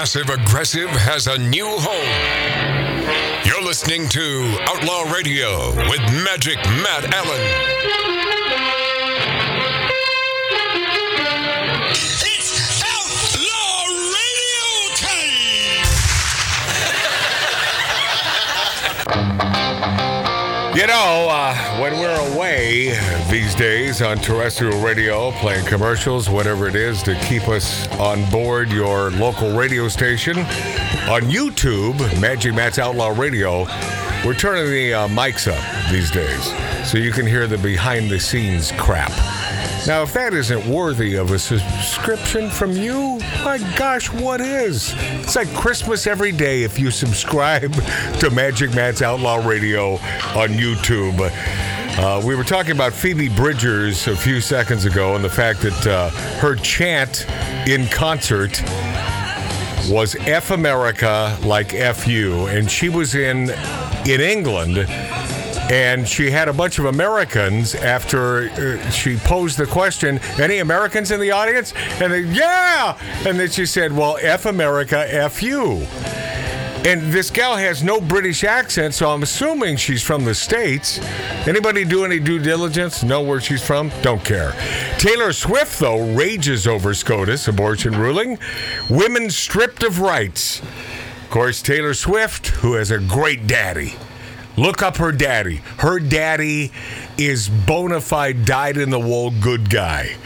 passive aggressive has a new home. You're listening to Outlaw Radio with Magic Matt Allen. You know, uh, when we're away these days on terrestrial radio, playing commercials, whatever it is to keep us on board your local radio station, on YouTube, Magic Matt's Outlaw Radio, we're turning the uh, mics up these days so you can hear the behind the scenes crap. Now, if that isn't worthy of a subscription from you, my gosh, what is? It's like Christmas every day if you subscribe to Magic Matt's Outlaw Radio on YouTube. Uh, we were talking about Phoebe Bridgers a few seconds ago and the fact that uh, her chant in concert was F America like F you. And she was in in England and she had a bunch of Americans after uh, she posed the question, any Americans in the audience? And they, yeah! And then she said, well, F America, F you. And this gal has no British accent, so I'm assuming she's from the States. Anybody do any due diligence? Know where she's from? Don't care. Taylor Swift, though, rages over SCOTUS abortion ruling. Women stripped of rights. Of course, Taylor Swift, who has a great daddy. Look up her daddy. Her daddy is bona fide, dyed in the wool good guy.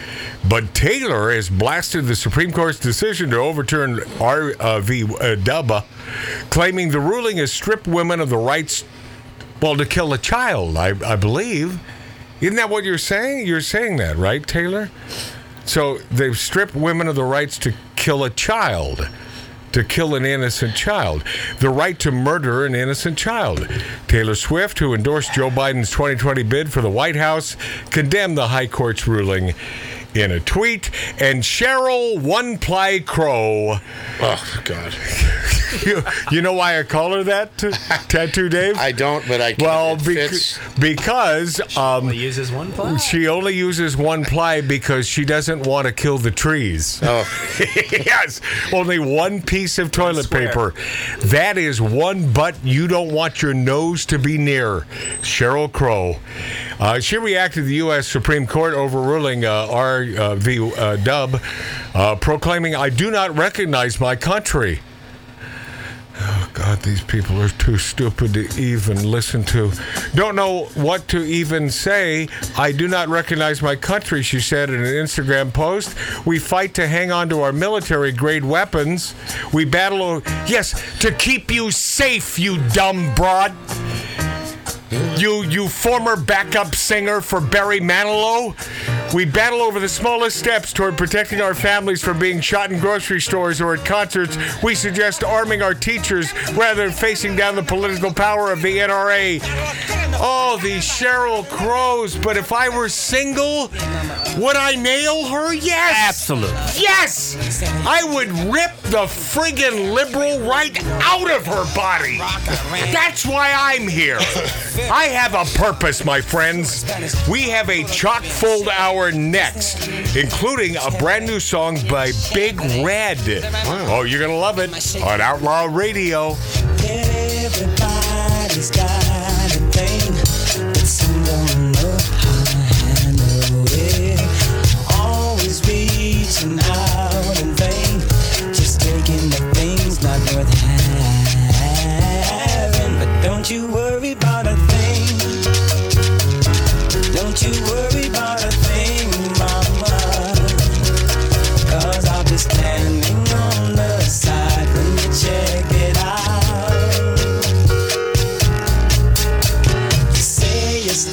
But Taylor has blasted the Supreme Court's decision to overturn R uh, v. Uh, Dubba, claiming the ruling has stripped women of the rights, well, to kill a child, I, I believe. Isn't that what you're saying? You're saying that, right, Taylor? So they've stripped women of the rights to kill a child to kill an innocent child, the right to murder an innocent child. Taylor Swift, who endorsed Joe Biden's 2020 bid for the White House, condemned the High Court's ruling in a tweet. And Sheryl One Ply Crow, Oh God, you, you know why I call her that, t- Tattoo Dave? I don't, but I well, it bec- fits. because um, Only uses one ply. she only uses one ply because she doesn't want to kill the trees. Oh, yes, only one piece of toilet square. paper. That is one butt you don't want your nose to be near. Sheryl Crow. Uh, she reacted to the U.S. Supreme Court overruling uh, R uh, v. Uh, Dub, uh, proclaiming, I do not recognize my country. Oh, God, these people are too stupid to even listen to. Don't know what to even say. I do not recognize my country, she said in an Instagram post. We fight to hang on to our military grade weapons. We battle, yes, to keep you safe, you dumb broad. You, you former backup singer for Barry Manilow. We battle over the smallest steps toward protecting our families from being shot in grocery stores or at concerts. We suggest arming our teachers rather than facing down the political power of the NRA. Oh, these Sheryl Crows. But if I were single, would I nail her? Yes. Absolutely. Yes! I would rip the friggin' liberal right out of her body. That's why I'm here. I have a purpose, my friends. We have a chock full hour next, including a brand new song by Big Red. Oh, you're gonna love it on Outlaw Radio. Everybody's got a thing.